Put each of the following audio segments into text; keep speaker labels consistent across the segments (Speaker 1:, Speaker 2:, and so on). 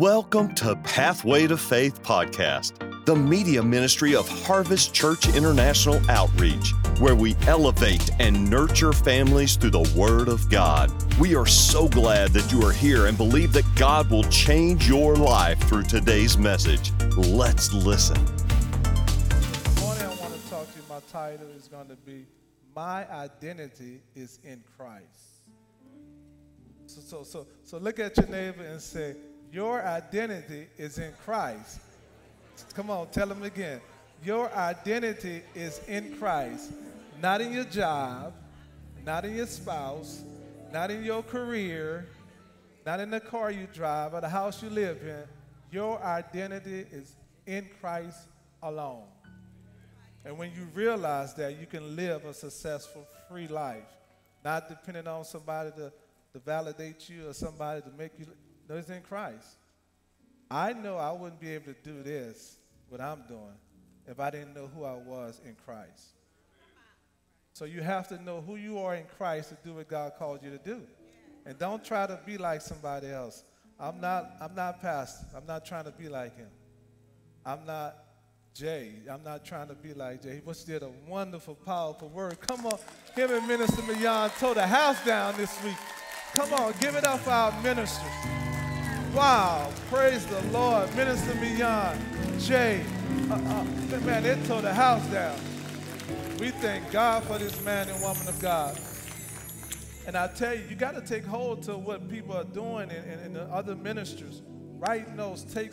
Speaker 1: Welcome to Pathway to Faith podcast, the media ministry of Harvest Church International Outreach, where we elevate and nurture families through the Word of God. We are so glad that you are here and believe that God will change your life through today's message. Let's listen.
Speaker 2: Morning I want to talk to you. My title is going to be My Identity is in Christ. So, so, so, so look at your neighbor and say, Your identity is in Christ. Come on, tell them again. Your identity is in Christ, not in your job, not in your spouse, not in your career, not in the car you drive or the house you live in. Your identity is in Christ alone. And when you realize that, you can live a successful, free life, not depending on somebody to, to validate you or somebody to make you. It's in Christ. I know I wouldn't be able to do this, what I'm doing, if I didn't know who I was in Christ. So you have to know who you are in Christ to do what God called you to do. And don't try to be like somebody else. I'm not, I'm not pastor. I'm not trying to be like him. I'm not Jay. I'm not trying to be like Jay. He just did a wonderful, powerful word. Come on, him and Minister Milan tore the house down this week. Come on, give it up for our ministers. Wow, praise the Lord. Minister Milan, Jay, uh, uh, man, they tore the house down. We thank God for this man and woman of God. And I tell you, you got to take hold to what people are doing in, in, in the other ministers. Write notes, take,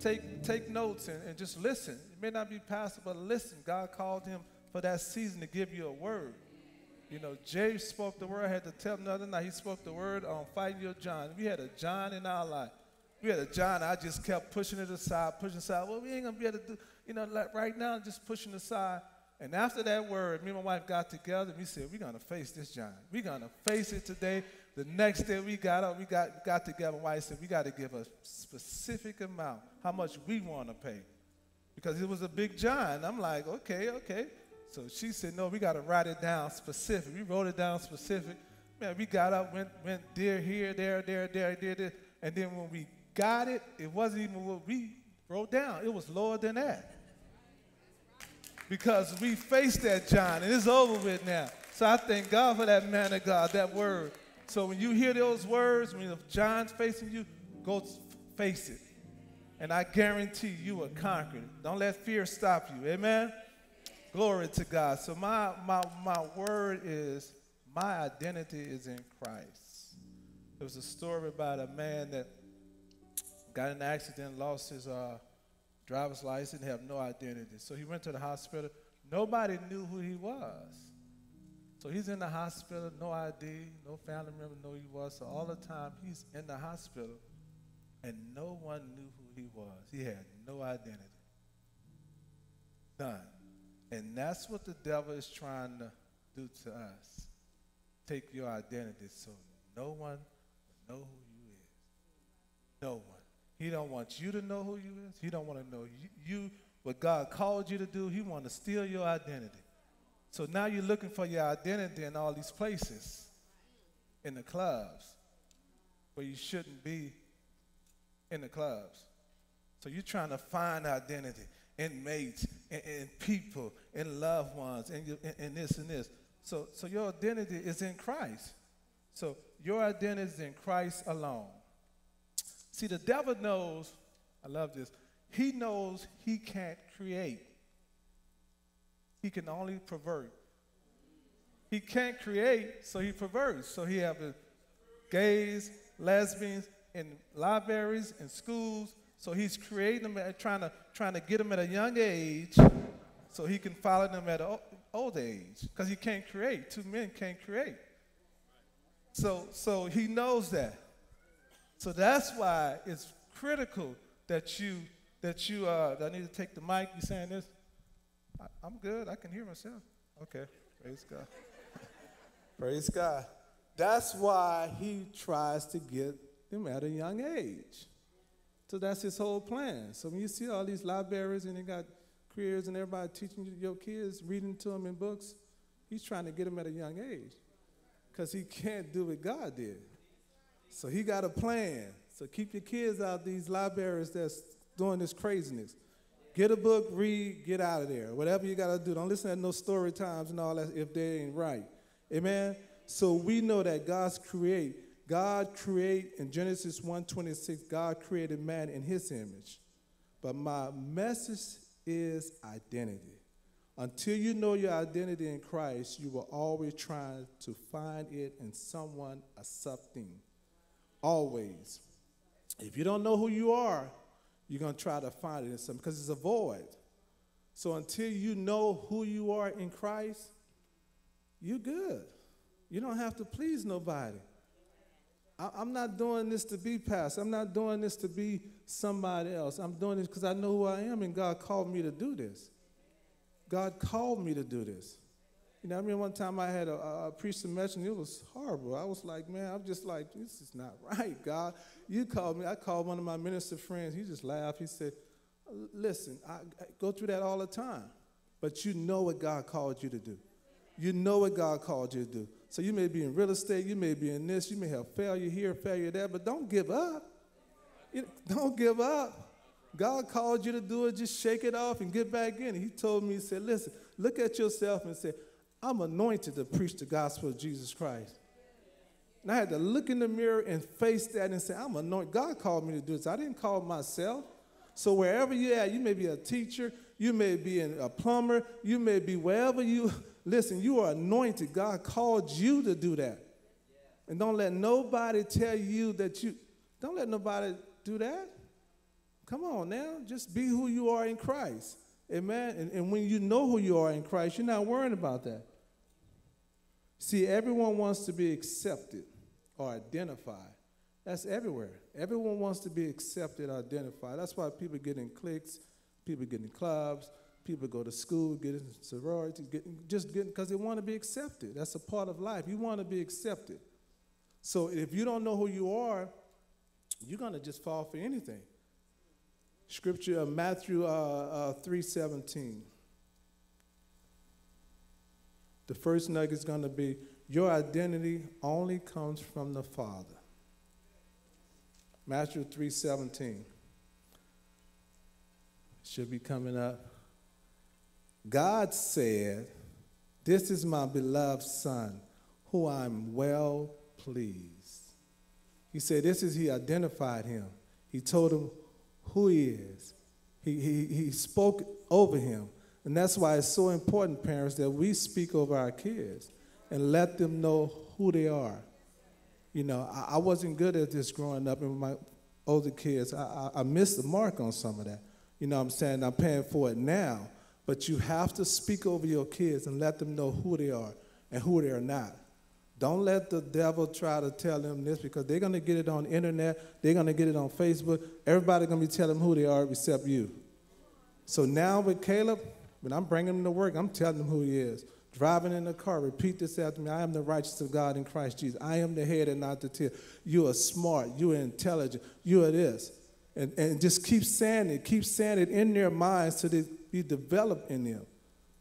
Speaker 2: take, take notes, and, and just listen. It may not be pastor, but listen. God called him for that season to give you a word. You know, Jay spoke the word. I had to tell him the other night, he spoke the word on fighting your John. We had a John in our life. We had a John, I just kept pushing it aside, pushing aside. Well, we ain't to be able to do, you know, like right now, just pushing aside. And after that word, me and my wife got together and we said, we're to face this John. We're to face it today. The next day we got up, we got, got together. My wife said, we got to give a specific amount, how much we want to pay. Because it was a big John. I'm like, okay, okay. So she said, no, we got to write it down specific. We wrote it down specific. Man, we got up, went, went there, here, there, there, there, there, there. And then when we got it, it wasn't even what we wrote down. It was lower than that because we faced that John and it's over with now. So I thank God for that man of God, that word. So when you hear those words, when John's facing you, go face it. And I guarantee you will conquer it. Don't let fear stop you. Amen? Glory to God. So my, my, my word is my identity is in Christ. There was a story about a man that got in an accident, lost his uh, driver's license, have no identity. So he went to the hospital. Nobody knew who he was. So he's in the hospital, no ID, no family member knew who he was. So all the time he's in the hospital, and no one knew who he was. He had no identity. None. And that's what the devil is trying to do to us. Take your identity so no one will know who you is. No one. He don't want you to know who you is. He don't want to know you, you what God called you to do. He want to steal your identity. So now you're looking for your identity in all these places, in the clubs, where you shouldn't be in the clubs. So you're trying to find identity mates, and in people, and loved ones, and, in, in this and this. So, so your identity is in Christ. So your identity is in Christ alone. See, the devil knows, I love this, he knows he can't create. He can only pervert. He can't create, so he perverts. So he have gays, lesbians in libraries in schools. So he's creating them, trying to trying to get them at a young age, so he can follow them at an old age. Because he can't create. Two men can't create. So so he knows that. So that's why it's critical that you that you uh, I need to take the mic. You saying this? I, I'm good. I can hear myself. Okay. Praise God. Praise God. That's why he tries to get them at a young age. So that's his whole plan. So when you see all these libraries and they got careers and everybody teaching your kids, reading to them in books, he's trying to get them at a young age because he can't do what God did. So he got a plan. So keep your kids out these libraries that's doing this craziness. Get a book, read, get out of there. Whatever you got to do. Don't listen to no story times and all that if they ain't right. Amen. So we know that God's create. God create in Genesis 1:26. God created man in His image. But my message is identity. Until you know your identity in Christ, you will always try to find it in someone or something. Always. If you don't know who you are, you're going to try to find it in something because it's a void. So until you know who you are in Christ, you're good. You don't have to please nobody. I, am not doing this to be past. I'm not doing this to be somebody else. I'm doing this because I know who I am and God called me to do this. God called me to do this. You know, I mean, one time I had a, a priest mention it was horrible. I was like, man, I'm just like, this is not right, God. You called me. I called one of my minister friends. He just laughed. He said, listen, I, I go through that all the time, but you know what God called you to do. You know what God called you to do. So you may be in real estate, you may be in this, you may have failure here, failure there, but don't give up. Don't give up. God called you to do it, just shake it off and get back in. He told me, he said, listen, look at yourself and say, I'm anointed to preach the gospel of Jesus Christ. And I had to look in the mirror and face that and say, I'm anointed. God called me to do this. I didn't call myself. So wherever you're at, you may be a teacher, you may be a plumber, you may be wherever you, listen, you are anointed. God called you to do that. And don't let nobody tell you that you, don't let nobody do that. Come on now, just be who you are in Christ. Amen. And, and when you know who you are in Christ, you're not worrying about that. See, everyone wants to be accepted or identified. That's everywhere. Everyone wants to be accepted identified. That's why people get in cliques, people get in clubs, people go to school, get in sororities, get, just get because they want to be accepted. That's a part of life. You want to be accepted. So if you don't know who you are, you're going to just fall for anything. Scripture of Matthew uh, uh, 3.17. The first nugget is going to be your identity only comes from the Father. Matthew 3:17 should be coming up. God said, "This is my beloved son, who I'm well pleased." He said, "This is he identified him. He told him who he is. He, he, he spoke over him. And that's why it's so important, parents, that we speak over our kids and let them know who they are. You know, I, I wasn't good at this growing up, and with my older kids, I, I, I missed the mark on some of that. You know what I'm saying? I'm paying for it now. But you have to speak over your kids and let them know who they are and who they are not. Don't let the devil try to tell them this because they're going to get it on internet. They're going to get it on Facebook. Everybody's going to be telling them who they are except you. So now with Caleb, when I'm bringing him to work, I'm telling him who he is. Driving in the car, repeat this after me. I am the righteous of God in Christ Jesus. I am the head and not the tail. You are smart. You are intelligent. You are this. And, and just keep saying it. Keep saying it in their minds so they be developed in them.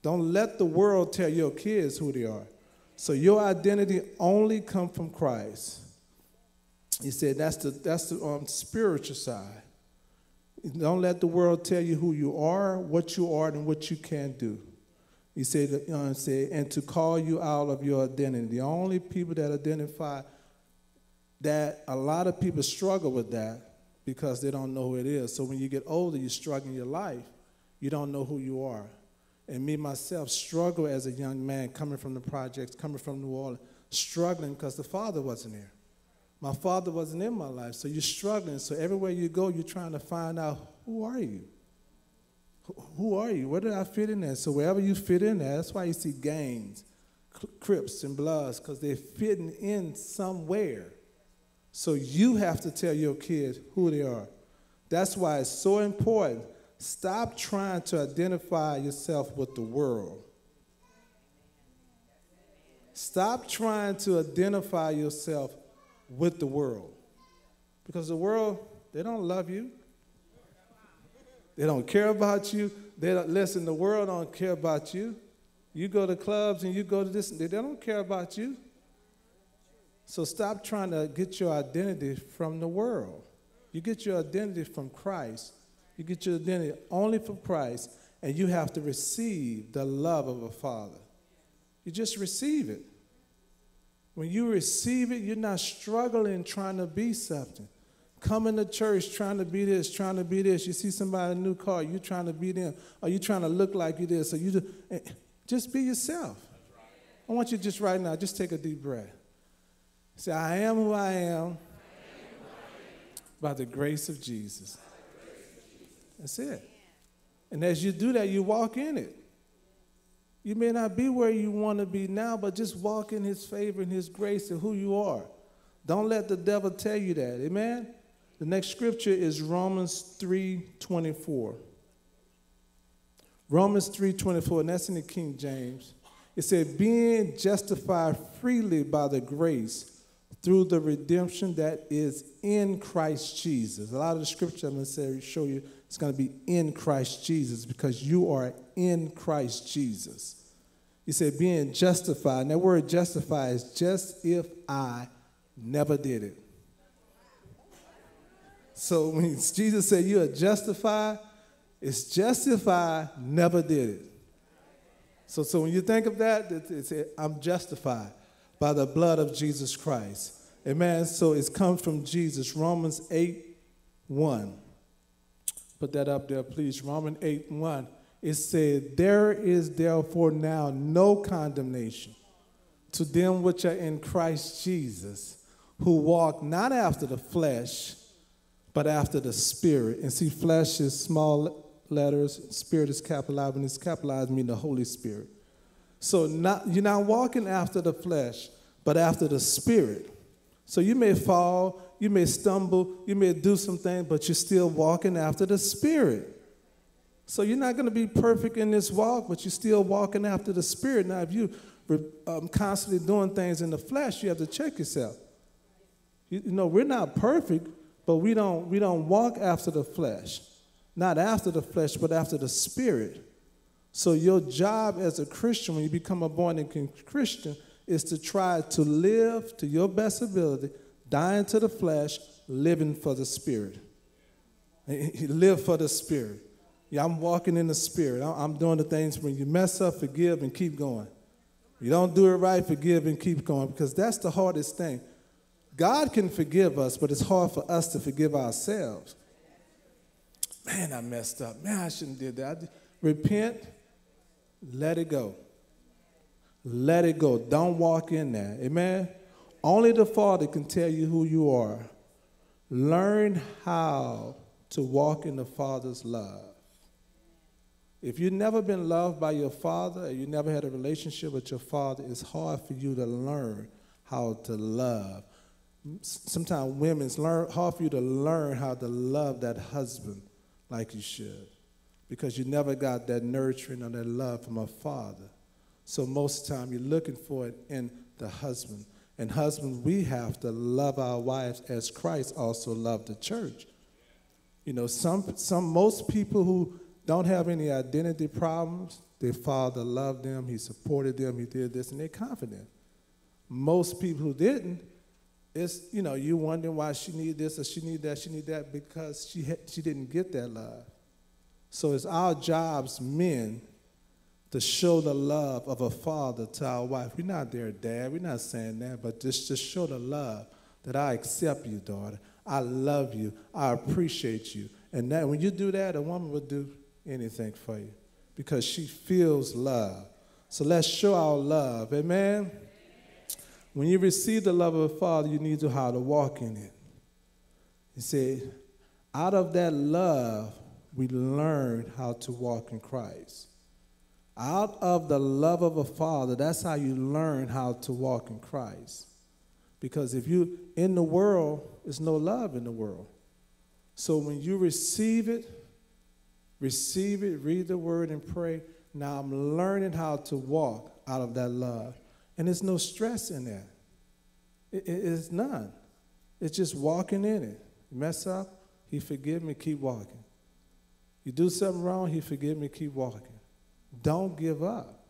Speaker 2: Don't let the world tell your kids who they are. So your identity only come from Christ. He said that's the that's the um, spiritual side. Don't let the world tell you who you are, what you are, and what you can do. He said, you know, said, and to call you out of your identity. The only people that identify that a lot of people struggle with that because they don't know who it is. So when you get older, you struggle in your life. You don't know who you are and me myself struggle as a young man coming from the projects, coming from New Orleans, struggling because the father wasn't there. My father wasn't in my life, so you're struggling. So everywhere you go, you're trying to find out who are you? Who are you? Where did I fit in there? So wherever you fit in there, that's why you see gangs, Crips, and Bloods, because they're fitting in somewhere. So you have to tell your kids who they are. That's why it's so important Stop trying to identify yourself with the world. Stop trying to identify yourself with the world. Because the world, they don't love you. They don't care about you. They don't listen, the world don't care about you. You go to clubs and you go to this, they don't care about you. So stop trying to get your identity from the world. You get your identity from Christ. You get your identity only from Christ, and you have to receive the love of a father. You just receive it. When you receive it, you're not struggling trying to be something. Coming to church trying to be this, trying to be this. You see somebody in a new car, You're trying to be them, or you trying to look like you this, or you eh, just be yourself. I want you just right now, just take a deep breath. Say, I am who I am by the grace of Jesus. That's it. And as you do that, you walk in it. You may not be where you want to be now, but just walk in His favor and His grace and who you are. Don't let the devil tell you that. Amen? The next scripture is Romans 3 24. Romans 3 24, and that's in the King James. It said, being justified freely by the grace through the redemption that is in Christ Jesus. A lot of the scripture I'm going to show you it's going to be in Christ Jesus because you are in Christ Jesus. He said, being justified. And that word justify is just if I never did it. So when Jesus said you are justified, it's just if I never did it. So, so when you think of that, it's, I'm justified by the blood of Jesus Christ. Amen. So it's come from Jesus. Romans 8 1. Put that up there, please. Romans 8 1. It said, There is therefore now no condemnation to them which are in Christ Jesus, who walk not after the flesh, but after the Spirit. And see, flesh is small letters, Spirit is capitalized, and it's capitalized meaning the Holy Spirit. So not, you're not walking after the flesh, but after the Spirit. So you may fall, you may stumble, you may do something, but you're still walking after the Spirit. So you're not going to be perfect in this walk, but you're still walking after the Spirit. Now, if you um, constantly doing things in the flesh, you have to check yourself. You, you know, we're not perfect, but we don't, we don't walk after the flesh. Not after the flesh, but after the Spirit. So your job as a Christian, when you become a born again Christian, is to try to live to your best ability, dying to the flesh, living for the spirit. Live for the spirit. Yeah, I'm walking in the spirit. I'm doing the things when you mess up, forgive, and keep going. You don't do it right, forgive and keep going because that's the hardest thing. God can forgive us, but it's hard for us to forgive ourselves. Man, I messed up. Man, I shouldn't have did that. repent, let it go. Let it go. Don't walk in there. Amen. Only the Father can tell you who you are. Learn how to walk in the Father's love. If you've never been loved by your father, or you never had a relationship with your father, it's hard for you to learn how to love. Sometimes women's learn hard for you to learn how to love that husband like you should. Because you never got that nurturing or that love from a father. So most of the time you're looking for it in the husband. And husbands, we have to love our wives as Christ also loved the church. You know, some, some most people who don't have any identity problems, their father loved them, he supported them, he did this, and they're confident. Most people who didn't, it's, you know, you wondering why she need this or she need that, she need that, because she, she didn't get that love. So it's our jobs, men, to show the love of a father to our wife. We're not their dad, we're not saying that, but just to show the love that I accept you, daughter. I love you. I appreciate you. And that when you do that, a woman will do anything for you because she feels love. So let's show our love. Amen. When you receive the love of a father, you need to how to walk in it. He said, out of that love, we learn how to walk in Christ. Out of the love of a father, that's how you learn how to walk in Christ. Because if you in the world, there's no love in the world. So when you receive it, receive it, read the word and pray. Now I'm learning how to walk out of that love. And there's no stress in that. It, it, it's none. It's just walking in it. Mess up, he forgive me, keep walking. You do something wrong, he forgive me, keep walking. Don't give up.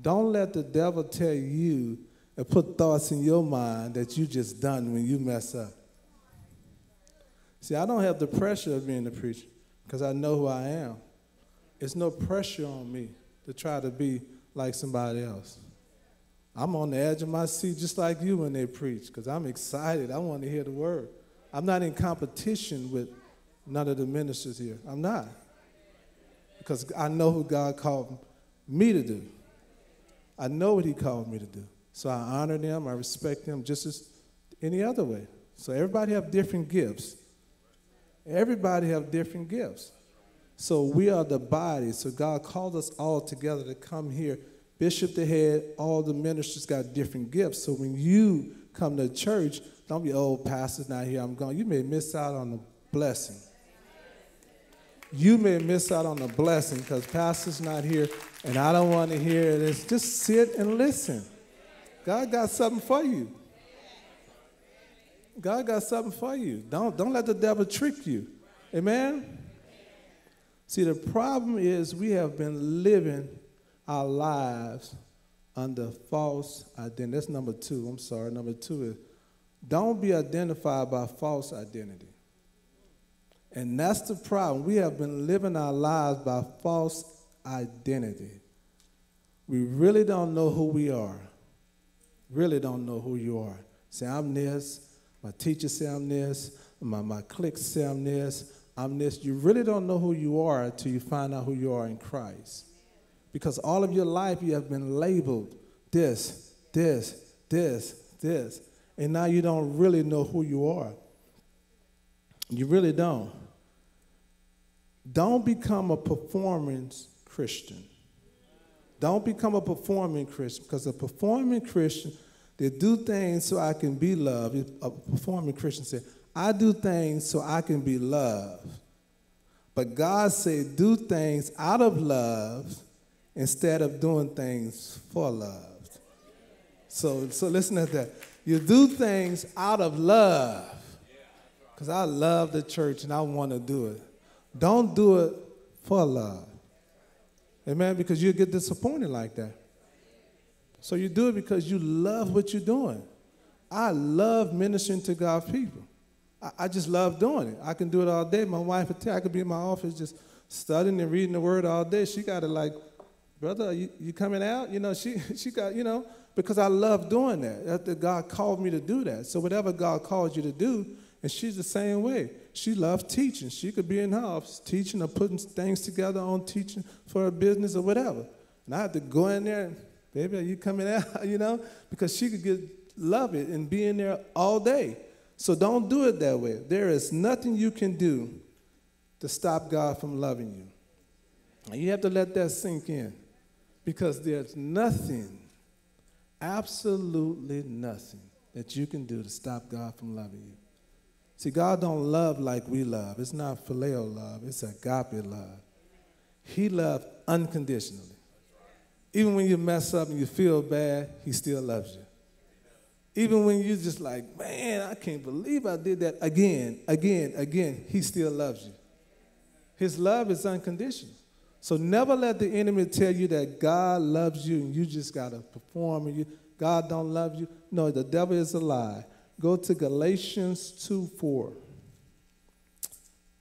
Speaker 2: Don't let the devil tell you and put thoughts in your mind that you just done when you mess up. See, I don't have the pressure of being a preacher because I know who I am. It's no pressure on me to try to be like somebody else. I'm on the edge of my seat just like you when they preach because I'm excited. I want to hear the word. I'm not in competition with none of the ministers here. I'm not. Because I know who God called me to do. I know what He called me to do. So I honor them, I respect them just as any other way. So everybody have different gifts. Everybody have different gifts. So we are the body. So God called us all together to come here Bishop the head, all the ministers got different gifts. So when you come to church, don't be, oh, pastor's not here, I'm gone. You may miss out on the blessing. You may miss out on the blessing because pastor's not here and I don't want to hear this. Just sit and listen. God got something for you. God got something for you. Don't, don't let the devil trick you. Amen? See, the problem is we have been living our lives under false identity. That's number two. I'm sorry. Number two is don't be identified by false identity. And that's the problem. We have been living our lives by false identity. We really don't know who we are. Really don't know who you are. Say, I'm this. My teacher say I'm this. My, my clique say I'm this. I'm this. You really don't know who you are until you find out who you are in Christ. Because all of your life you have been labeled this, this, this, this. And now you don't really know who you are. You really don't. Don't become a performance Christian. Don't become a performing Christian because a performing Christian, they do things so I can be loved. A performing Christian said, I do things so I can be loved. But God said, do things out of love instead of doing things for love. So, so listen at that. You do things out of love. Because I love the church and I want to do it. Don't do it for love. Amen? Because you get disappointed like that. So you do it because you love what you're doing. I love ministering to God's people. I, I just love doing it. I can do it all day. My wife would tell I could be in my office just studying and reading the word all day. She got to like brother, you, you coming out? You know, she, she got, you know, because I love doing that. that. God called me to do that. So whatever God called you to do, and she's the same way. She loves teaching. She could be in her office teaching or putting things together on teaching for her business or whatever. And I have to go in there and, baby, are you coming out? you know, because she could get love it and be in there all day. So don't do it that way. There is nothing you can do to stop God from loving you. And you have to let that sink in. Because there's nothing, absolutely nothing that you can do to stop God from loving you. See, God don't love like we love. It's not phileo love, it's agape love. He loves unconditionally. Even when you mess up and you feel bad, he still loves you. Even when you're just like, man, I can't believe I did that again, again, again, he still loves you. His love is unconditional. So never let the enemy tell you that God loves you and you just got to perform and you, God don't love you. No, the devil is a lie. Go to Galatians 2 4.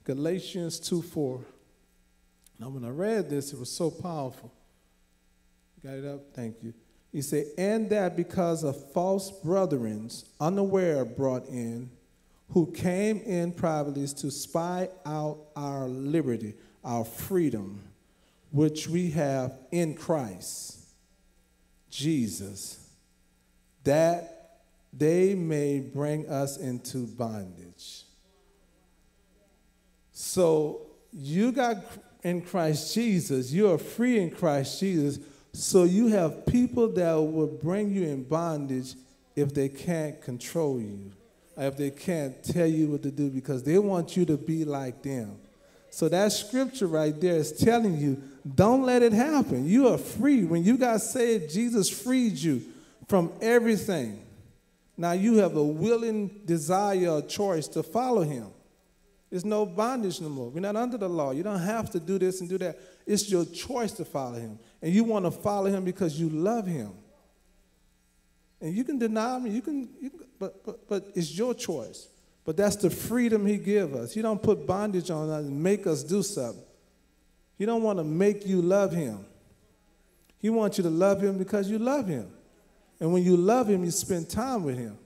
Speaker 2: Galatians 2 4. Now, when I read this, it was so powerful. Got it up? Thank you. He said, And that because of false brethrens, unaware brought in, who came in privately to spy out our liberty, our freedom which we have in Christ Jesus, that they may bring us into bondage. So you got in Christ Jesus, you are free in Christ Jesus. So you have people that will bring you in bondage if they can't control you, if they can't tell you what to do because they want you to be like them. So that scripture right there is telling you don't let it happen. You are free. When you got saved, Jesus freed you from everything. Now you have a willing desire or choice to follow him. There's no bondage no more. We're not under the law. You don't have to do this and do that. It's your choice to follow him. And you want to follow him because you love him. And you can deny me, you can, you can but, but, but it's your choice. But that's the freedom he give us. He don't put bondage on us and make us do something. He don't want to make you love him. He wants you to love him because you love him. And when you love him, you spend time with him.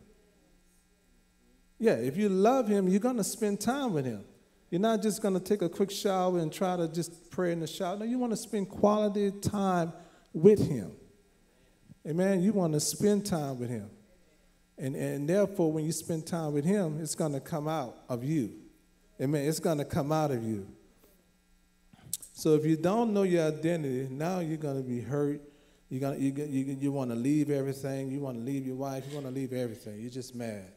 Speaker 2: Yeah, if you love him, you're going to spend time with him. You're not just going to take a quick shower and try to just pray in the shower. No, you want to spend quality time with him. Amen. You want to spend time with him. And, and therefore, when you spend time with him, it's going to come out of you. Amen. It's going to come out of you. So if you don't know your identity, now you're going to be hurt. You're gonna, you, you, you want to leave everything. You want to leave your wife. You want to leave everything. You're just mad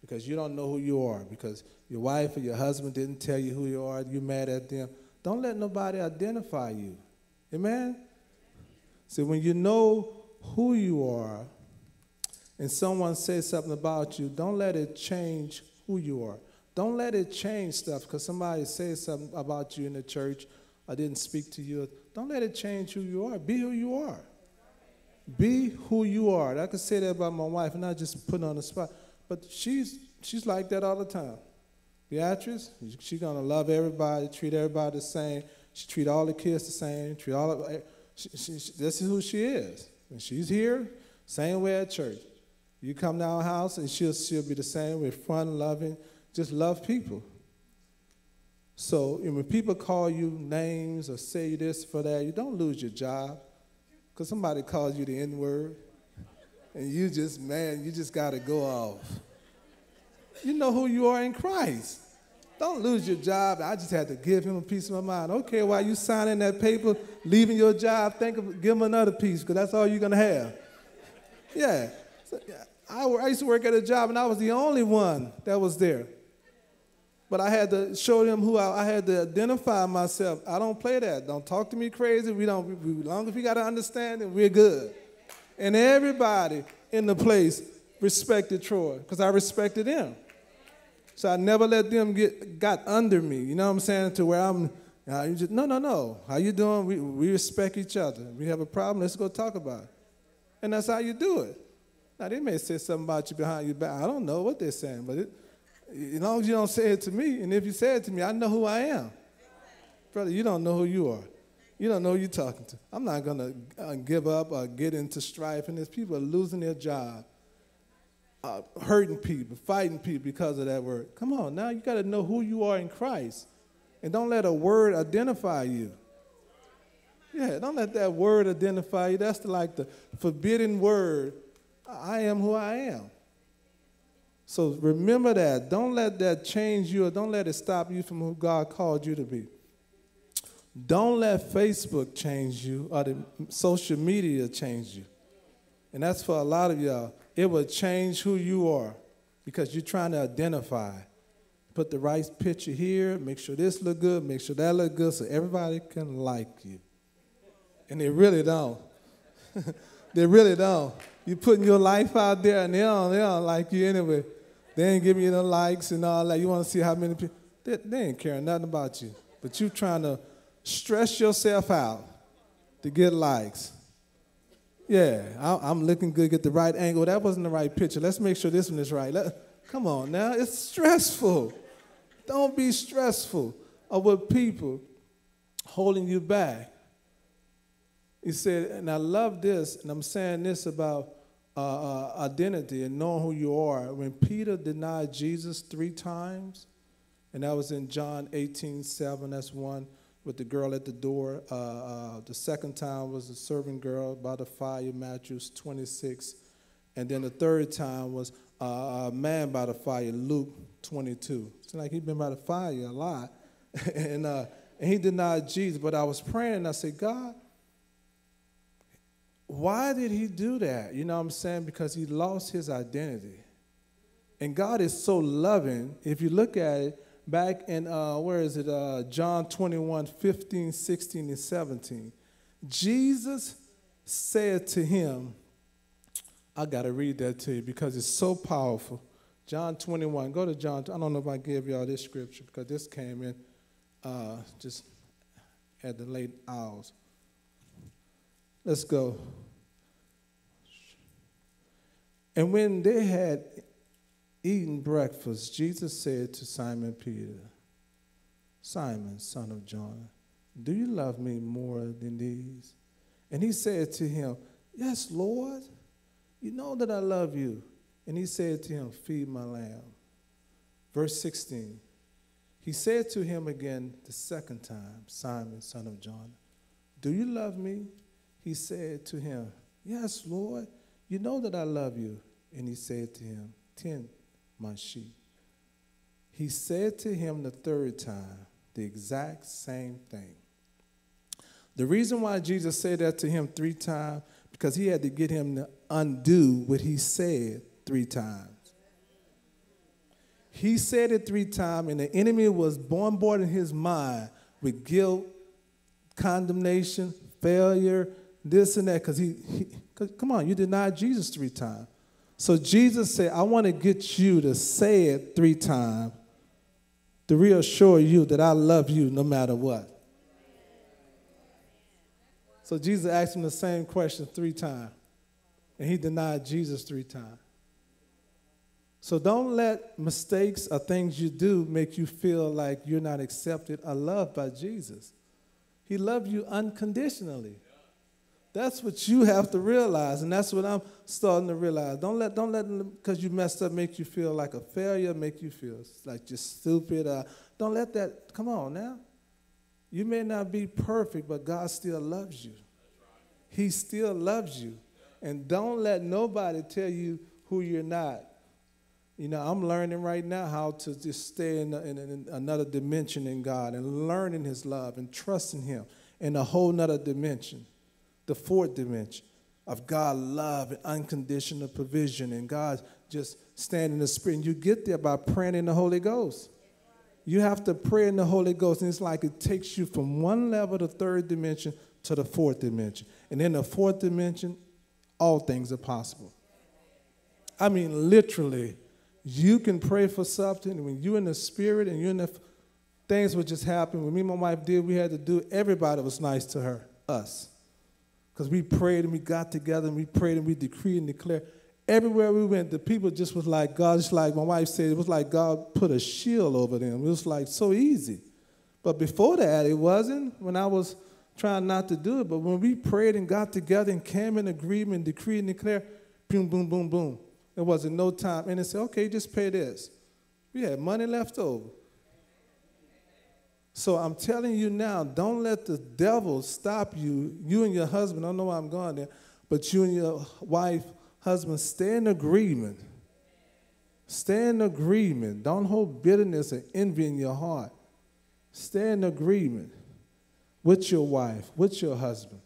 Speaker 2: because you don't know who you are, because your wife or your husband didn't tell you who you are, you're mad at them. Don't let nobody identify you. Amen? See, when you know who you are and someone says something about you, don't let it change who you are. Don't let it change stuff because somebody says something about you in the church I didn't speak to you. Don't let it change who you are. Be who you are. Be who you are. I can say that about my wife, and not just put on the spot. But she's she's like that all the time. Beatrice, she's gonna love everybody, treat everybody the same. She treat all the kids the same. Treat all of eh, she, she, she, this is who she is. And she's here, same way at church. You come to our house, and she'll she'll be the same way, fun, loving, just love people. So when people call you names or say this for that, you don't lose your job because somebody calls you the N word and you just, man, you just got to go off. You know who you are in Christ. Don't lose your job. I just had to give him a piece of my mind. Okay, while you signing that paper, leaving your job, think of give him another piece because that's all you're gonna have. Yeah. So, I, I used to work at a job and I was the only one that was there. But I had to show them who I, I had to identify myself. I don't play that. Don't talk to me crazy. We don't. We, as long as we got to understand it, we're good. And everybody in the place respected Troy because I respected him. So I never let them get got under me. You know what I'm saying? To where I'm. Uh, you just, no, no, no. How you doing? We, we respect each other. We have a problem. Let's go talk about it. And that's how you do it. Now they may say something about you behind your back. I don't know what they're saying, but it, as long as you don't say it to me, and if you say it to me, I know who I am. Brother, you don't know who you are. You don't know who you're talking to. I'm not going to uh, give up or get into strife. And there's people are losing their job, uh, hurting people, fighting people because of that word. Come on, now you got to know who you are in Christ. And don't let a word identify you. Yeah, don't let that word identify you. That's the, like the forbidden word. I am who I am. So remember that. Don't let that change you or don't let it stop you from who God called you to be. Don't let Facebook change you or the social media change you. And that's for a lot of y'all. It will change who you are because you're trying to identify. Put the right picture here, make sure this look good, make sure that look good so everybody can like you. And they really don't. they really don't. You're putting your life out there and they don't, they don't like you anyway. They ain't giving you the likes and all that. You want to see how many people. They, they ain't caring nothing about you. But you trying to stress yourself out to get likes. Yeah, I, am looking good, get the right angle. That wasn't the right picture. Let's make sure this one is right. Let, come on now, it's stressful. Don't be stressful what people holding you back. He said, and I love this, and I'm saying this about uh, uh, identity and knowing who you are. When Peter denied Jesus three times, and that was in John 18 7, that's one with the girl at the door. Uh, uh, the second time was the servant girl by the fire, Matthew 26. And then the third time was uh, a man by the fire, Luke 22. It's like he'd been by the fire a lot. and, uh, and he denied Jesus. But I was praying and I said, God, why did he do that? You know what I'm saying? Because he lost his identity. And God is so loving. If you look at it, back in, uh, where is it? Uh, John 21, 15, 16, and 17. Jesus said to him, I got to read that to you because it's so powerful. John 21. Go to John. I don't know if I gave y'all this scripture because this came in uh, just at the late hours. Let's go. And when they had eaten breakfast, Jesus said to Simon Peter, Simon, son of John, do you love me more than these? And he said to him, Yes, Lord, you know that I love you. And he said to him, Feed my lamb. Verse 16, he said to him again the second time, Simon, son of John, Do you love me? He said to him, Yes, Lord, you know that I love you. And he said to him, Tend my sheep. He said to him the third time the exact same thing. The reason why Jesus said that to him three times, because he had to get him to undo what he said three times. He said it three times, and the enemy was bombarding his mind with guilt, condemnation, failure, this and that, because he, he cause, come on, you denied Jesus three times. So Jesus said, I want to get you to say it three times to reassure you that I love you no matter what. So Jesus asked him the same question three times, and he denied Jesus three times. So don't let mistakes or things you do make you feel like you're not accepted or loved by Jesus. He loved you unconditionally. That's what you have to realize, and that's what I'm starting to realize. Don't let don't let because you messed up make you feel like a failure, make you feel like just stupid. Uh, don't let that come on now. You may not be perfect, but God still loves you. He still loves you. And don't let nobody tell you who you're not. You know, I'm learning right now how to just stay in, in, in another dimension in God and learning His love and trusting Him in a whole nother dimension, the fourth dimension of God love and unconditional provision and God just standing in the Spirit. And you get there by praying in the Holy Ghost. You have to pray in the Holy Ghost, and it's like it takes you from one level, the third dimension, to the fourth dimension. And in the fourth dimension, all things are possible. I mean, literally, you can pray for something when you're in the spirit and you're in the things would just happen. When me and my wife did, we had to do. Everybody was nice to her, us, because we prayed and we got together and we prayed and we decreed and declared everywhere we went, the people just was like God. Just like my wife said, it was like God put a shield over them. It was like so easy. But before that, it wasn't. When I was trying not to do it, but when we prayed and got together and came in agreement, decreed and declared, boom, boom, boom, boom. There wasn't no time. And they said, okay, just pay this. We had money left over. So I'm telling you now, don't let the devil stop you. You and your husband, I don't know why I'm going there, but you and your wife husband, stay in agreement. Stay in agreement. Don't hold bitterness and envy in your heart. Stay in agreement with your wife, with your husband.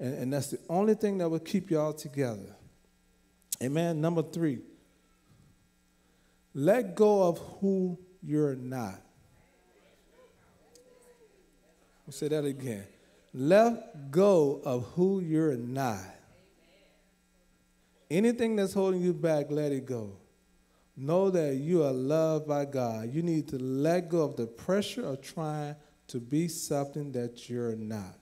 Speaker 2: And, and that's the only thing that will keep y'all together. Amen. Number three, let go of who you're not. I'll say that again. Let go of who you're not. Anything that's holding you back, let it go. Know that you are loved by God. You need to let go of the pressure of trying to be something that you're not.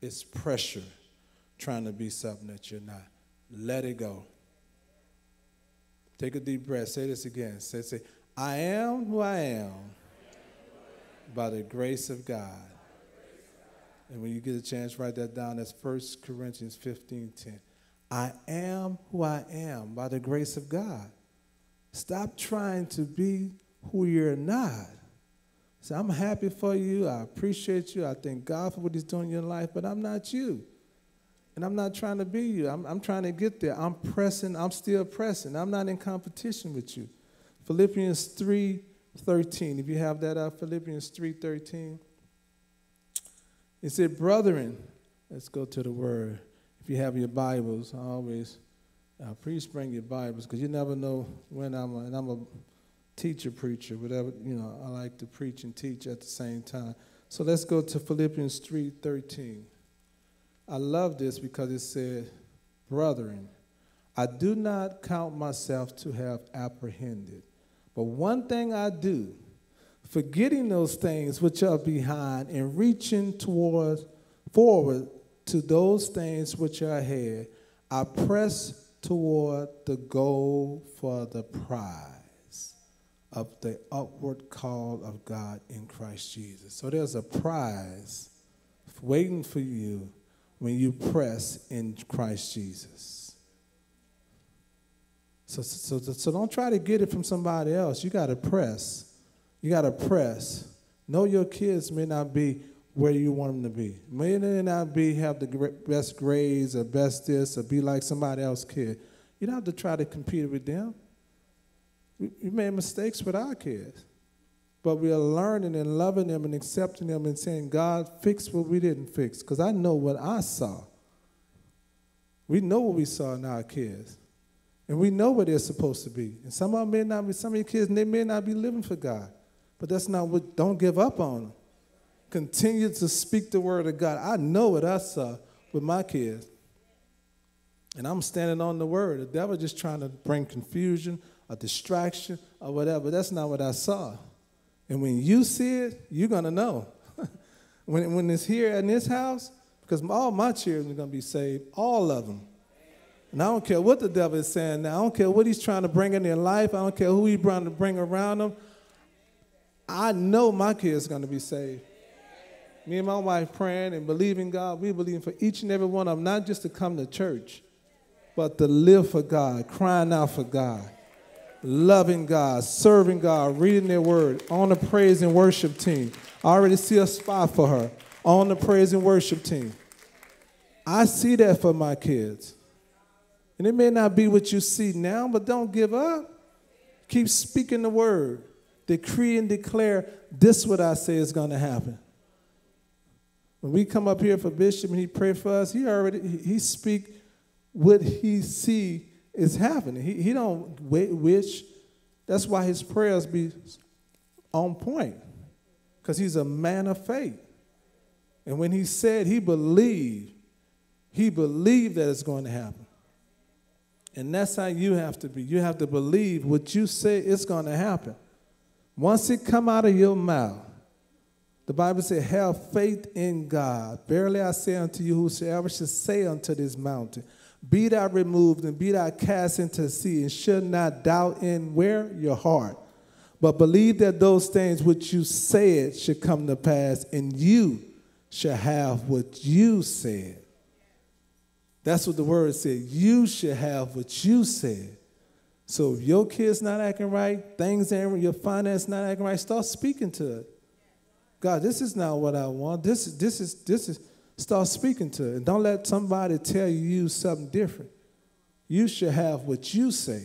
Speaker 2: It's pressure trying to be something that you're not. Let it go. Take a deep breath. Say this again. Say, say, I am who I am by the grace of God. And when you get a chance, write that down. That's 1 Corinthians 15 10. I am who I am by the grace of God. Stop trying to be who you're not. Say, I'm happy for you. I appreciate you. I thank God for what He's doing in your life, but I'm not you. And I'm not trying to be you. I'm, I'm trying to get there. I'm pressing. I'm still pressing. I'm not in competition with you. Philippians 3 13. If you have that up, Philippians 3:13. It said, Brethren, let's go to the word if you have your Bibles, I always uh, please bring your Bibles because you never know when I'm a, and I'm a teacher preacher, whatever you know. I like to preach and teach at the same time. So let's go to Philippians three thirteen. I love this because it said, "Brethren, I do not count myself to have apprehended, but one thing I do." Forgetting those things which are behind and reaching towards forward to those things which are ahead. I press toward the goal for the prize of the upward call of God in Christ Jesus. So there's a prize waiting for you when you press in Christ Jesus. So, so, so don't try to get it from somebody else. You got to press. You got to press. Know your kids may not be where you want them to be. May they not be have the best grades or best this or be like somebody else's kid. You don't have to try to compete with them. We, we made mistakes with our kids. But we are learning and loving them and accepting them and saying, God, fix what we didn't fix. Because I know what I saw. We know what we saw in our kids. And we know where they're supposed to be. And some of them may not be, some of your kids, they may not be living for God. But that's not what, don't give up on them. Continue to speak the word of God. I know what I saw with my kids. And I'm standing on the word. The devil just trying to bring confusion, a distraction, or whatever. That's not what I saw. And when you see it, you're going to know. when, when it's here in this house, because all my children are going to be saved, all of them. And I don't care what the devil is saying now. I don't care what he's trying to bring in their life. I don't care who he's trying to bring around them. I know my kids are going to be saved. Me and my wife praying and believing God. We believe for each and every one of them, not just to come to church, but to live for God, crying out for God loving God, serving God, reading their word, on the praise and worship team. I already see a spot for her on the praise and worship team. I see that for my kids. And it may not be what you see now, but don't give up. Keep speaking the word. Decree and declare this what I say is going to happen. When we come up here for Bishop and he pray for us, he already he speak what he see is happening. He, he don't wait, wish. That's why his prayers be on point. Because he's a man of faith. And when he said he believed, he believed that it's going to happen. And that's how you have to be. You have to believe what you say is going to happen. Once it come out of your mouth, the Bible says, have faith in God. Verily I say unto you, whosoever shall say unto this mountain, be thou removed and be thou cast into the sea, and should not doubt in where? Your heart. But believe that those things which you said should come to pass, and you shall have what you said. That's what the word said. You should have what you said. So if your kid's not acting right, things ain't your finance not acting right, start speaking to it. God, this is not what I want. This, is this is this is Start speaking to it. And don't let somebody tell you something different. You should have what you say.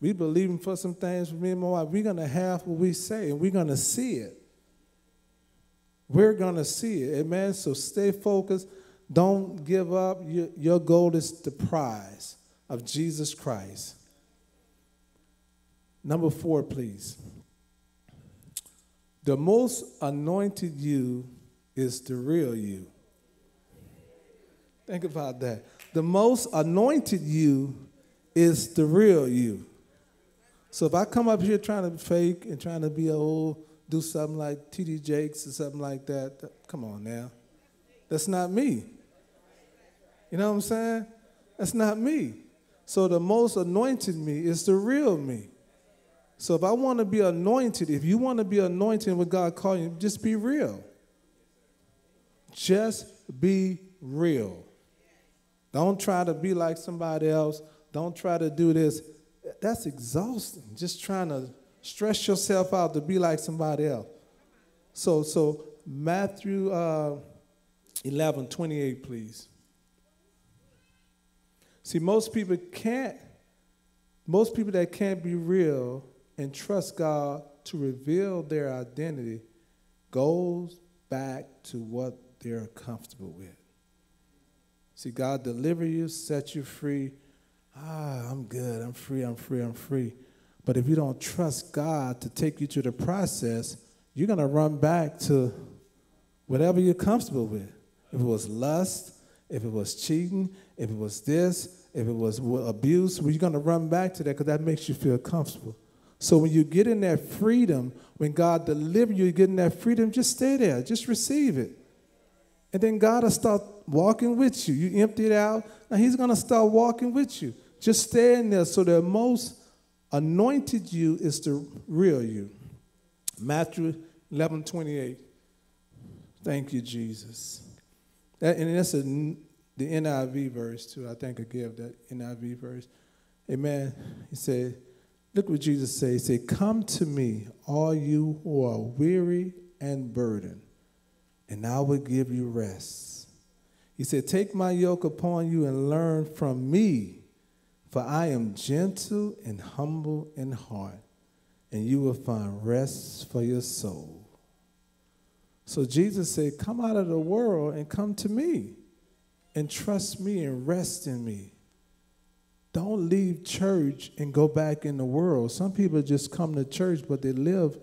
Speaker 2: We believing for some things for me and my wife. We're to have what we say, and we're to see it. We're to see it. Amen. So stay focused. Don't give up. Your, your goal is the prize of Jesus Christ. Number four, please. The most anointed you is the real you. Think about that. The most anointed you is the real you. So if I come up here trying to fake and trying to be a old, do something like T.D. Jakes or something like that, come on now. That's not me. You know what I'm saying? That's not me. So the most anointed me is the real me. So if I want to be anointed, if you want to be anointed with God calling you, just be real. Just be real. Don't try to be like somebody else. Don't try to do this. That's exhausting. Just trying to stress yourself out to be like somebody else. So, so Matthew uh, 11, 28, please. See, most people can't, most people that can't be real and trust God to reveal their identity goes back to what they're comfortable with. See, God deliver you, set you free. Ah, I'm good. I'm free. I'm free. I'm free. But if you don't trust God to take you through the process, you're going to run back to whatever you're comfortable with. If it was lust, if it was cheating, if it was this, if it was abuse, you're going to run back to that because that makes you feel comfortable. So when you get in that freedom, when God delivers you, you get in that freedom, just stay there. Just receive it. And then God will start walking with you. You empty it out, now He's going to start walking with you. Just stay in there so the most anointed you is the real you. Matthew 11 28. Thank you, Jesus. That, and that's a, the NIV verse, too. I think I gave that NIV verse. Amen. He said, Look what Jesus said. He said, Come to me, all you who are weary and burdened, and I will give you rest. He said, Take my yoke upon you and learn from me, for I am gentle and humble in heart, and you will find rest for your soul. So Jesus said, Come out of the world and come to me and trust me and rest in me. Don't leave church and go back in the world. Some people just come to church, but they live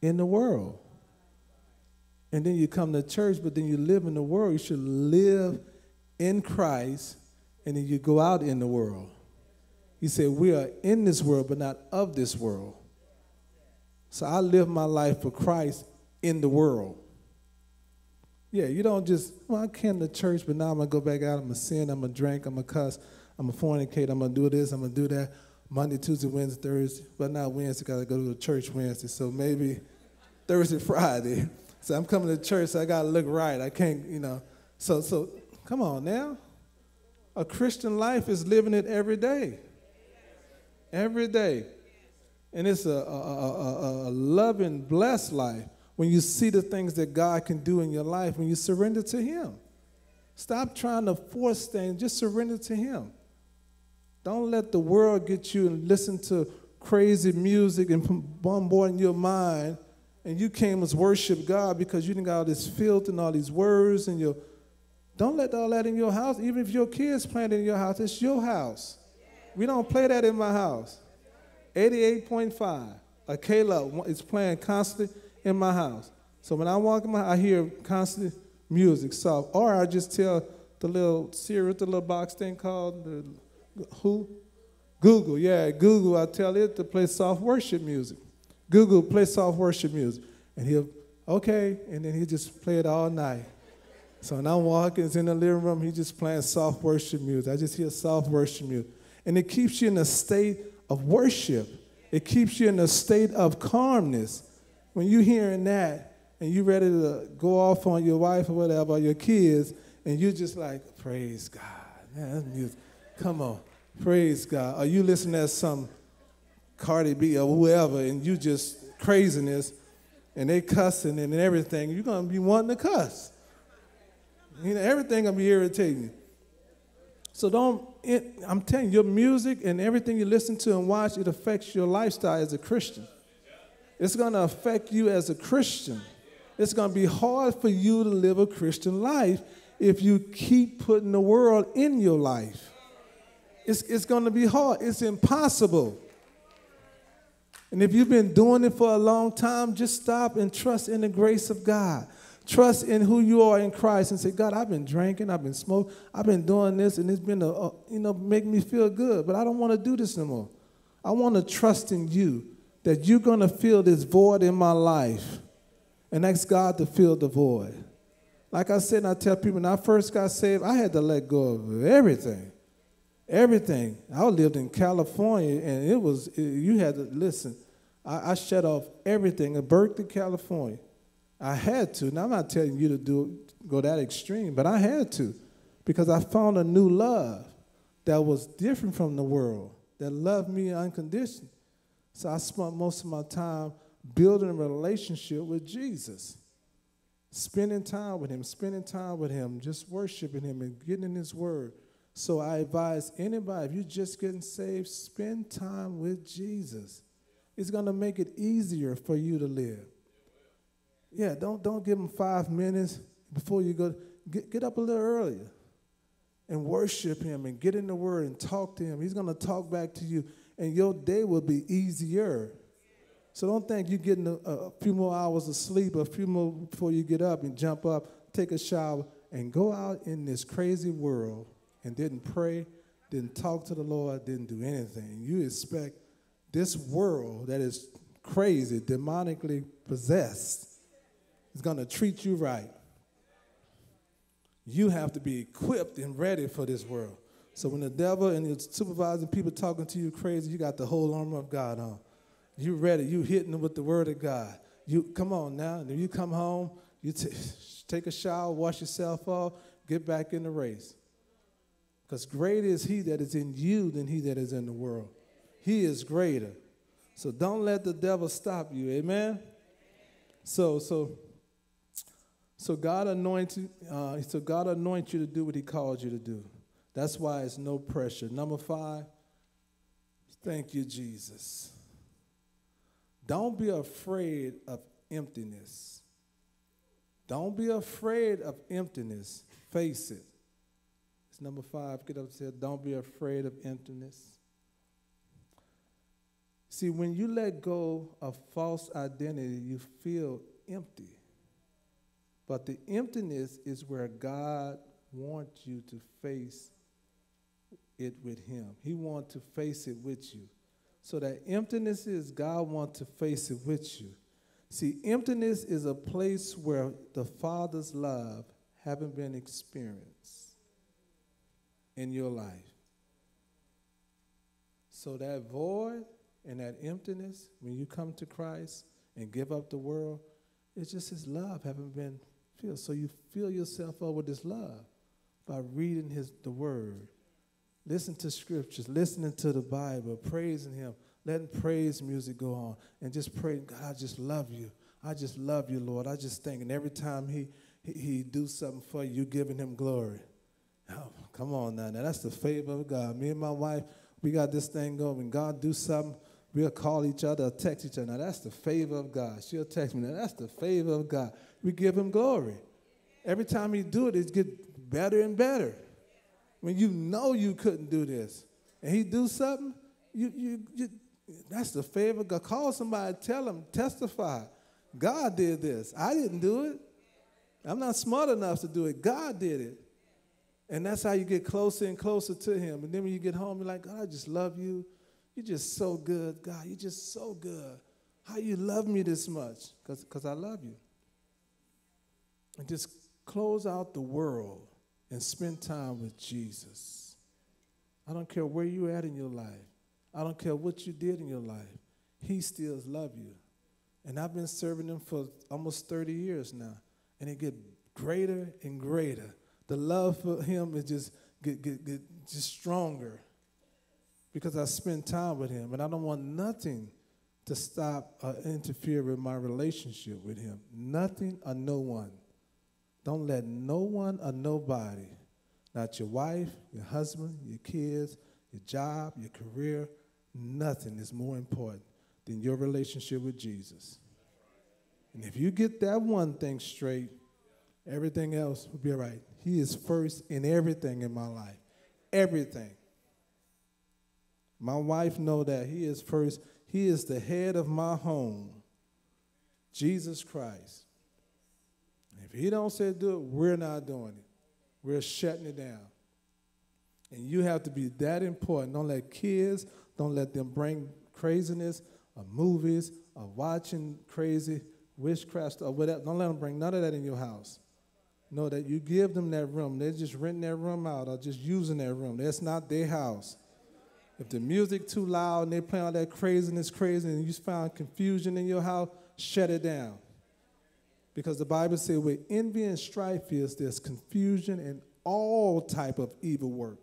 Speaker 2: in the world. And then you come to church, but then you live in the world. You should live in Christ, and then you go out in the world. He said, We are in this world, but not of this world. So I live my life for Christ in the world. Yeah, you don't just, well, I came to church, but now I'm going to go back out. I'm going to sin, I'm going to drink, I'm going to cuss, I'm going to fornicate, I'm going to do this, I'm going to do that. Monday, Tuesday, Wednesday, Thursday. But not Wednesday, got to go to the church Wednesday. So maybe Thursday, Friday. So I'm coming to church, so I got to look right. I can't, you know. So, so come on now. A Christian life is living it every day. Every day. And it's a, a, a, a loving, blessed life when you see the things that God can do in your life, when you surrender to Him. Stop trying to force things, just surrender to Him. Don't let the world get you and listen to crazy music and bombarding your mind, and you came as worship God because you didn't got all this filth and all these words and your. Don't let all that in your house. Even if your kids playing in your house, it's your house. We don't play that in my house. 88.5. A Caleb is playing constantly in my house. So when I walk in my I hear constant music, soft. Or I just tell the little Siri, the little box thing called the who? Google, yeah, Google, I tell it to play soft worship music. Google, play soft worship music. And he'll, okay, and then he just play it all night. So when I'm walking, it's in the living room, he's just playing soft worship music. I just hear soft worship music. And it keeps you in a state of worship. It keeps you in a state of calmness. When you're hearing that and you're ready to go off on your wife or whatever, your kids, and you're just like, praise God. Man, that's music. Come on. Praise God. Are you listening to some Cardi B or whoever, and you just craziness, and they cussing and everything, you're going to be wanting to cuss. You know, everything to be irritating. So don't, it, I'm telling you, your music and everything you listen to and watch, it affects your lifestyle as a Christian. It's going to affect you as a Christian. It's going to be hard for you to live a Christian life if you keep putting the world in your life. It's, it's going to be hard. It's impossible. And if you've been doing it for a long time, just stop and trust in the grace of God. Trust in who you are in Christ and say, God, I've been drinking, I've been smoking, I've been doing this, and it's been, a, a you know, make me feel good, but I don't want to do this no more. I want to trust in you that you're going to fill this void in my life and ask God to fill the void. Like I said, and I tell people when I first got saved, I had to let go of everything. Everything. I lived in California and it was, you had to listen. I, I shut off everything in Berkeley, California. I had to. Now, I'm not telling you to do go that extreme, but I had to because I found a new love that was different from the world, that loved me unconditionally. So I spent most of my time building a relationship with Jesus, spending time with Him, spending time with Him, just worshiping Him and getting in His Word. So I advise anybody, if you're just getting saved, spend time with Jesus. It's going to make it easier for you to live. Yeah, don't, don't give Him five minutes before you go. Get, get up a little earlier and worship Him and get in the Word and talk to Him. He's going to talk back to you and your day will be easier. So don't think you're getting a, a, few more hours of sleep, a few more before you get up and jump up, take a shower, and go out in this crazy world and didn't pray, didn't talk to the Lord, didn't do anything. You expect this world that is crazy, demonically possessed, is going to treat you right. You have to be equipped and ready for this world. So when the devil and your supervising people talking to you crazy, you got the whole armor of God on. You ready? You hitting them with the word of God. You come on now. And you come home, you t- take a shower, wash yourself off, get back in the race. Because greater is he that is in you than he that is in the world. He is greater. So don't let the devil stop you. Amen. So so so God anointed. Uh, so God anoints you to do what He called you to do. That's why it's no pressure. Number five. Thank you, Jesus. Don't be afraid of emptiness. Don't be afraid of emptiness. Face it. It's number five. Get up and say, Don't be afraid of emptiness. See, when you let go of false identity, you feel empty. But the emptiness is where God wants you to face it with Him. He wants to face it with you. So that emptiness is God wants to face it with you. See, emptiness is a place where the Father's love haven't been experienced in your life. So that void and that emptiness, when you come to Christ and give up the world, it's just His love haven't been filled. So you fill yourself up with His love by reading His the Word, listen to scriptures, listening to the Bible, praising Him, letting praise music go on, and just praying, God, I just love you. I just love you, Lord. I just think, and every time He He, he do something for you, you giving Him glory. Oh, come on now. Now that's the favor of God. Me and my wife, we got this thing going. God do something, we'll call each other, text each other. Now that's the favor of God. She'll text me. Now that's the favor of God. We give him glory. Every time he do it, it gets better and better. When you know you couldn't do this, and he do something, you, you, you that's the favor God. Call somebody, tell them, testify. God did this. I didn't do it. I'm not smart enough to do it. God did it. And that's how you get closer and closer to him. And then when you get home, you're like, God, I just love you. You're just so good, God. You're just so good. How you love me this much? Because I love you. And just close out the world and spend time with Jesus. I don't care where you're at in your life. I don't care what you did in your life. He still loves you. And I've been serving him for almost 30 years now. And it get greater and greater. The love for him is just get, get, get just stronger because I spend time with him. And I don't want nothing to stop or interfere with my relationship with him. Nothing or no one. Don't let no one or nobody, not your wife, your husband, your kids, your job, your career, nothing is more important than your relationship with Jesus. And if you get that one thing straight, everything else will be all right. He is first in everything in my life. Everything. My wife know that he is first. He is the head of my home. Jesus Christ. If he don't say do it, we're not doing it. We're shutting it down. And you have to be that important. Don't let kids, don't let them bring craziness or movies or watching crazy witchcraft or whatever. Don't let them bring none of that in your house. Know that you give them that room. They're just renting that room out or just using that room. That's not their house. If the music too loud and they play all that craziness, crazy, and you found confusion in your house, shut it down. Because the Bible says where envy and strife is, there's confusion and all type of evil work.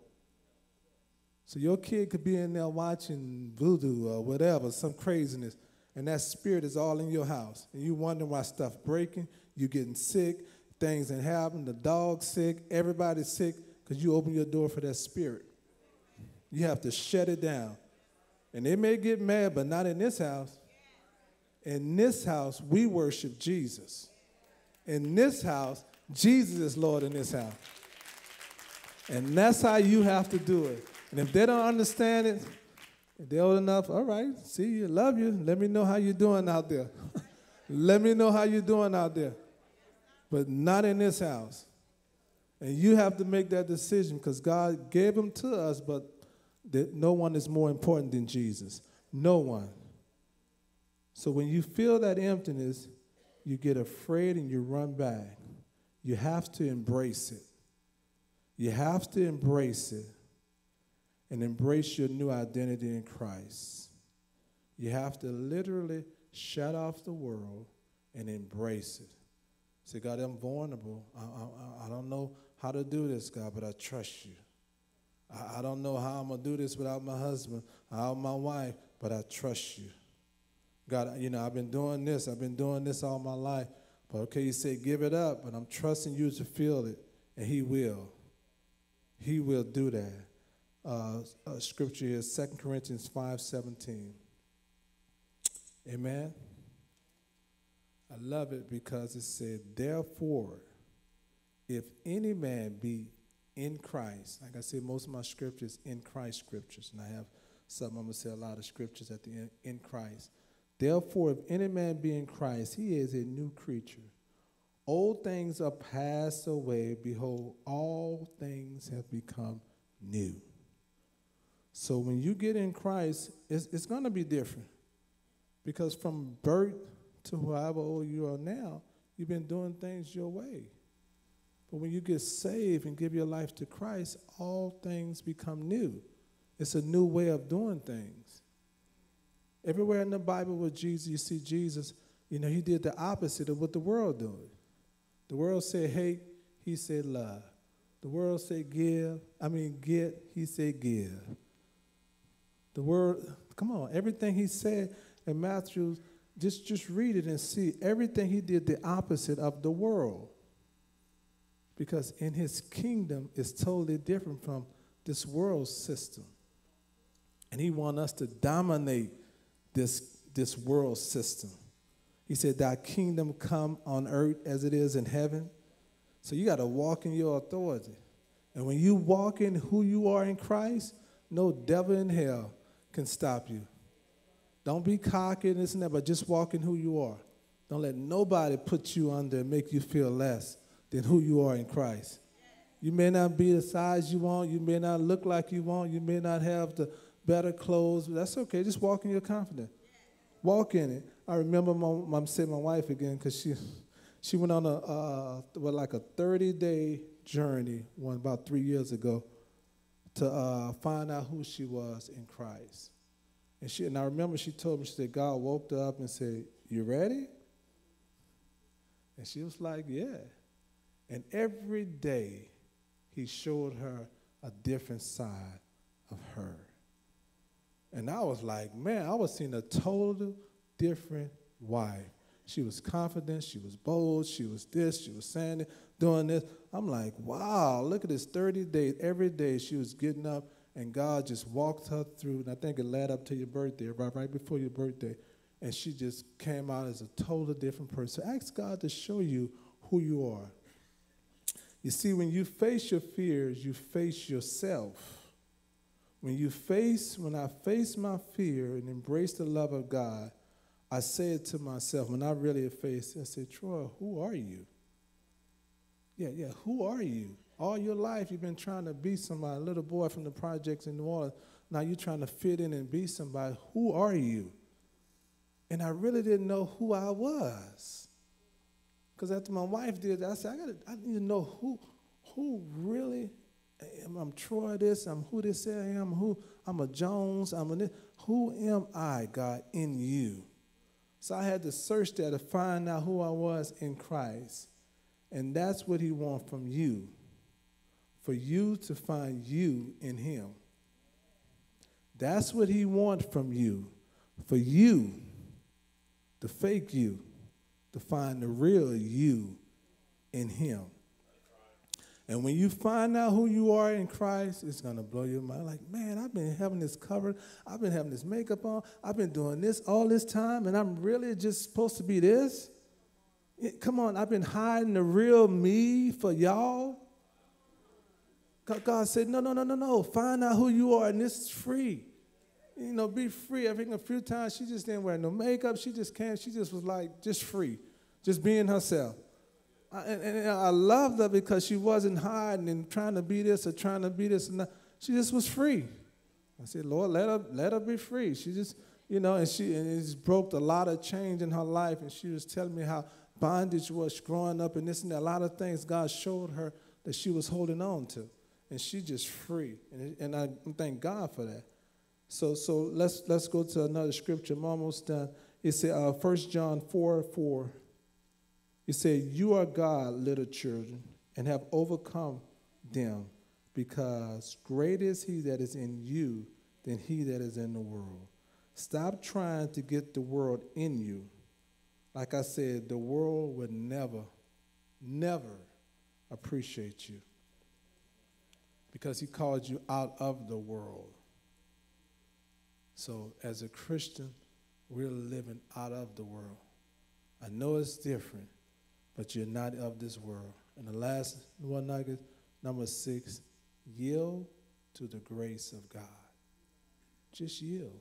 Speaker 2: So your kid could be in there watching voodoo or whatever, some craziness, and that spirit is all in your house. And you wondering why stuff breaking, you getting sick, things that happen, the dog's sick, everybody's sick, because you open your door for that spirit. You have to shut it down. And they may get mad, but not in this house. In this house, we worship Jesus. In this house, Jesus is Lord in this house. And that's how you have to do it. And if they don't understand it, if they're old enough, all right, see you, love you. Let me know how you're doing out there. Let me know how you're doing out there. But not in this house. And you have to make that decision because God gave them to us, but that no one is more important than Jesus. No one. So when you feel that emptiness, you get afraid and you run back. You have to embrace it. You have to embrace it. and embrace your new identity in Christ. You have to literally shut off the world and embrace it. Say, God, I'm vulnerable. I, I, I don't know how to do this, God, but I trust you. I, I don't know how I'm going to do this without my husband, without my wife, but I trust you. God, you know, I've been doing this, I've been doing this all my life. But okay, you say give it up, but I'm trusting you to feel it, and He will. He will do that. Uh, uh, scripture is 2 Corinthians 5 17. Amen. I love it because it said, Therefore, if any man be in Christ, like I said, most of my scriptures in Christ scriptures, and I have some, I'm to say a lot of scriptures at the end, in Christ. Therefore, if any man be in Christ, he is a new creature. Old things are passed away. Behold, all things have become new. So when you get in Christ, it's, it's going to be different. Because from birth to however old you are now, you've been doing things your way. But when you get saved and give your life to Christ, all things become new. It's a new way of doing things. Everywhere in the Bible with Jesus, you see Jesus, you know, he did the opposite of what the world did. The world said hate, he said love. The world said give, I mean get, he said give. The word, come on, everything he said in Matthew just, just read it and see everything he did the opposite of the world. Because in his kingdom is totally different from this world system. And he wants us to dominate this, this world system. He said, Thy kingdom come on earth as it is in heaven. So you got to walk in your authority. And when you walk in who you are in Christ, no devil in hell can stop you. Don't be cocky and this and that, but just walk in who you are. Don't let nobody put you under and make you feel less than who you are in Christ. You may not be the size you want, you may not look like you want, you may not have the better clothes, but that's okay. Just walk in your confidence. Walk in it. I remember my, I'm saying my wife again because she, she went on a uh, like a 30 day journey one about three years ago to uh, find out who she was in Christ. And she and I remember she told me, she said, God woke her up and said, You ready? And she was like, Yeah. And every day he showed her a different side of her. And I was like, man, I was seeing a total different wife. She was confident, she was bold, she was this, she was saying it, doing this. I'm like, wow, look at this 30 days. Every day she was getting up and God just walked her through, and I think it led up to your birthday, right, right before your birthday, and she just came out as a totally different person. Ask God to show you who you are. You see, when you face your fears, you face yourself. When you face, when I face my fear and embrace the love of God, I say it to myself, when I really face, I say, Troy, who are you? Yeah, yeah, who are you? All your life you've been trying to be somebody, a little boy from the projects in New Orleans. Now you're trying to fit in and be somebody. Who are you? And I really didn't know who I was. Because after my wife did that, I said, I, gotta, I need to know who, who really am. I'm Troy this, I'm who say I am, who I'm a Jones, I'm a this. Who am I, God, in you? So I had to search there to find out who I was in Christ. And that's what he wants from you for you to find you in him. That's what he wants from you, for you, the fake you, to find the real you in him. And when you find out who you are in Christ, it's to blow your mind. Like, man, I've been having this covered. I've been having this makeup on. I've been doing this all this time, and I'm really just supposed to be this? come on, I've been hiding the real me for y'all. God said, no, no, no, no, no. Find out who you are, and this is free. You know, be free. I think a few times she just didn't wear no makeup. She just came. She just was like, just free, just being herself. I, and, I loved her because she wasn't hiding and trying to be this or trying to be this. And that. She just was free. I said, Lord, let her, let her be free. She just, you know, and she and it just broke a lot of change in her life. And she was telling me how bondage was growing up and this and that. A lot of things God showed her that she was holding on to. and she just free, and and I thank God for that. So so let's let's go to another scripture. I'm almost done. It said uh, 1 John 4 4. It said, You are God, little children, and have overcome them, because great is he that is in you than he that is in the world. Stop trying to get the world in you. Like I said, the world would never, never appreciate you because he called you out of the world. So, as a Christian, we're living out of the world. I know it's different, but you're not of this world. And the last one nugget, number six, yield to the grace of God. Just yield.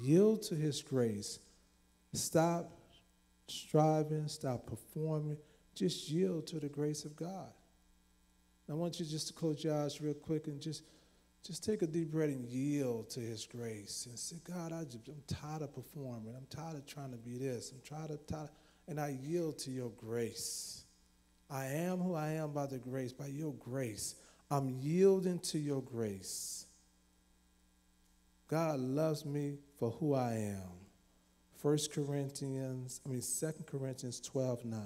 Speaker 2: Yield to his grace. Stop striving, stop performing. Just yield to the grace of God. I want you just to close your eyes real quick and just just take a deep breath and yield to his grace and say, God, I I'm tired of performing. I'm tired of trying to be this. I'm tired of, tired, and I yield to your grace. I am who I am by the grace, by your grace. I'm yielding to your grace. God loves me for who I am. 1 Corinthians, I mean 2 Corinthians 12, 9.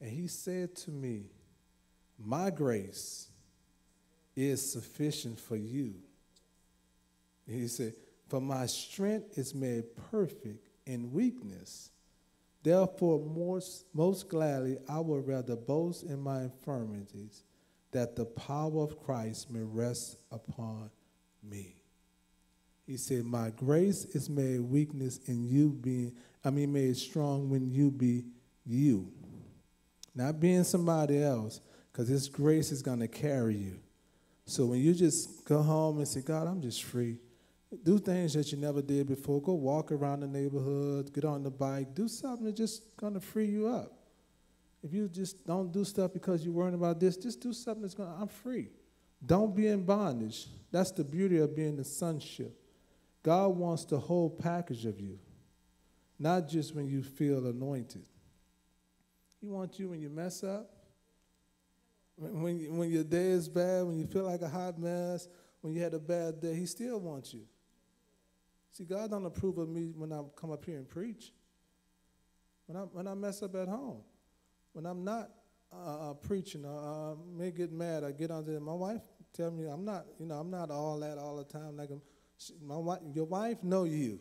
Speaker 2: And he said to me, My grace is sufficient for you. He said, For my strength is made perfect in weakness. Therefore, most, most gladly, I would rather boast in my infirmities, that the power of Christ may rest upon me. He said, My grace is made weakness in you being, I mean, made strong when you be you. Not being somebody else, because His grace is going to carry you. So when you just go home and say, God, I'm just free, do things that you never did before. Go walk around the neighborhood, get on the bike, do something that's just to free you up. If you just don't do stuff because you're worrying about this, just do something that's to, I'm free. Don't be in bondage. That's the beauty of being the sonship. God wants the whole package of you, not just when you feel anointed. He wants you when you mess up, when, when your day is bad, when you feel like a hot mess, when you had a bad day, he still wants you. See, God don't approve of me when I come up here and preach. When I, when I mess up at home, when I'm not uh, uh, preaching, uh, I may get mad, I get under there. My wife tell me I'm not, you know, I'm not all that all the time. Like I'm, my wife, your wife know you.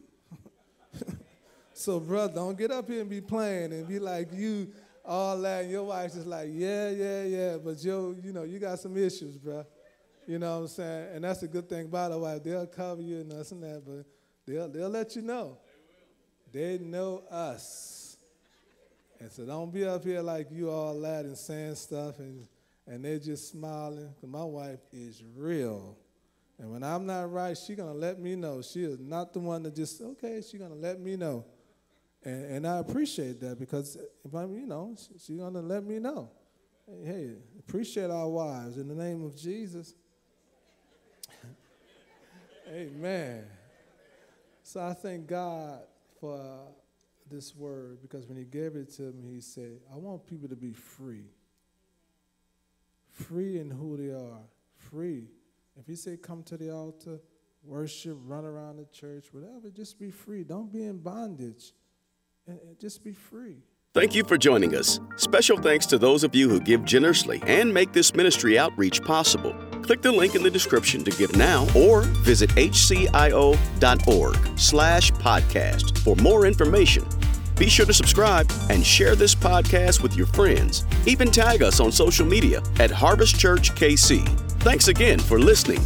Speaker 2: so, brother, don't get up here and be playing and be like you all that, and your wife's just like, yeah, yeah, yeah, but yo, you know, you got some issues, bro. You know what I'm saying? And that's a good thing about a wife. They'll cover you and this and that, but they'll, they'll let you know. They know us. And so don't be up here like you all that and saying stuff and, and they're just smiling. Because my wife is real. And when I'm not right, she's going to let me know. She is not the one that just, okay, she's going to let me know. And, and I appreciate that because if I'm, you know, she's going to let me know. Hey, appreciate our wives in the name of Jesus. Amen. So I thank God for this word because when He gave it to me, He said, I want people to be free. Free in who they are. Free. If He said, come to the altar, worship, run around the church, whatever, just be free. Don't be in bondage and, just be free.
Speaker 3: Thank you for joining us. Special thanks to those of you who give generously and make this ministry outreach possible. Click the link in the description to give now or visit hcio.org slash podcast for more information. Be sure to subscribe and share this podcast with your friends. Even tag us on social media at Harvest Church KC. Thanks again for listening.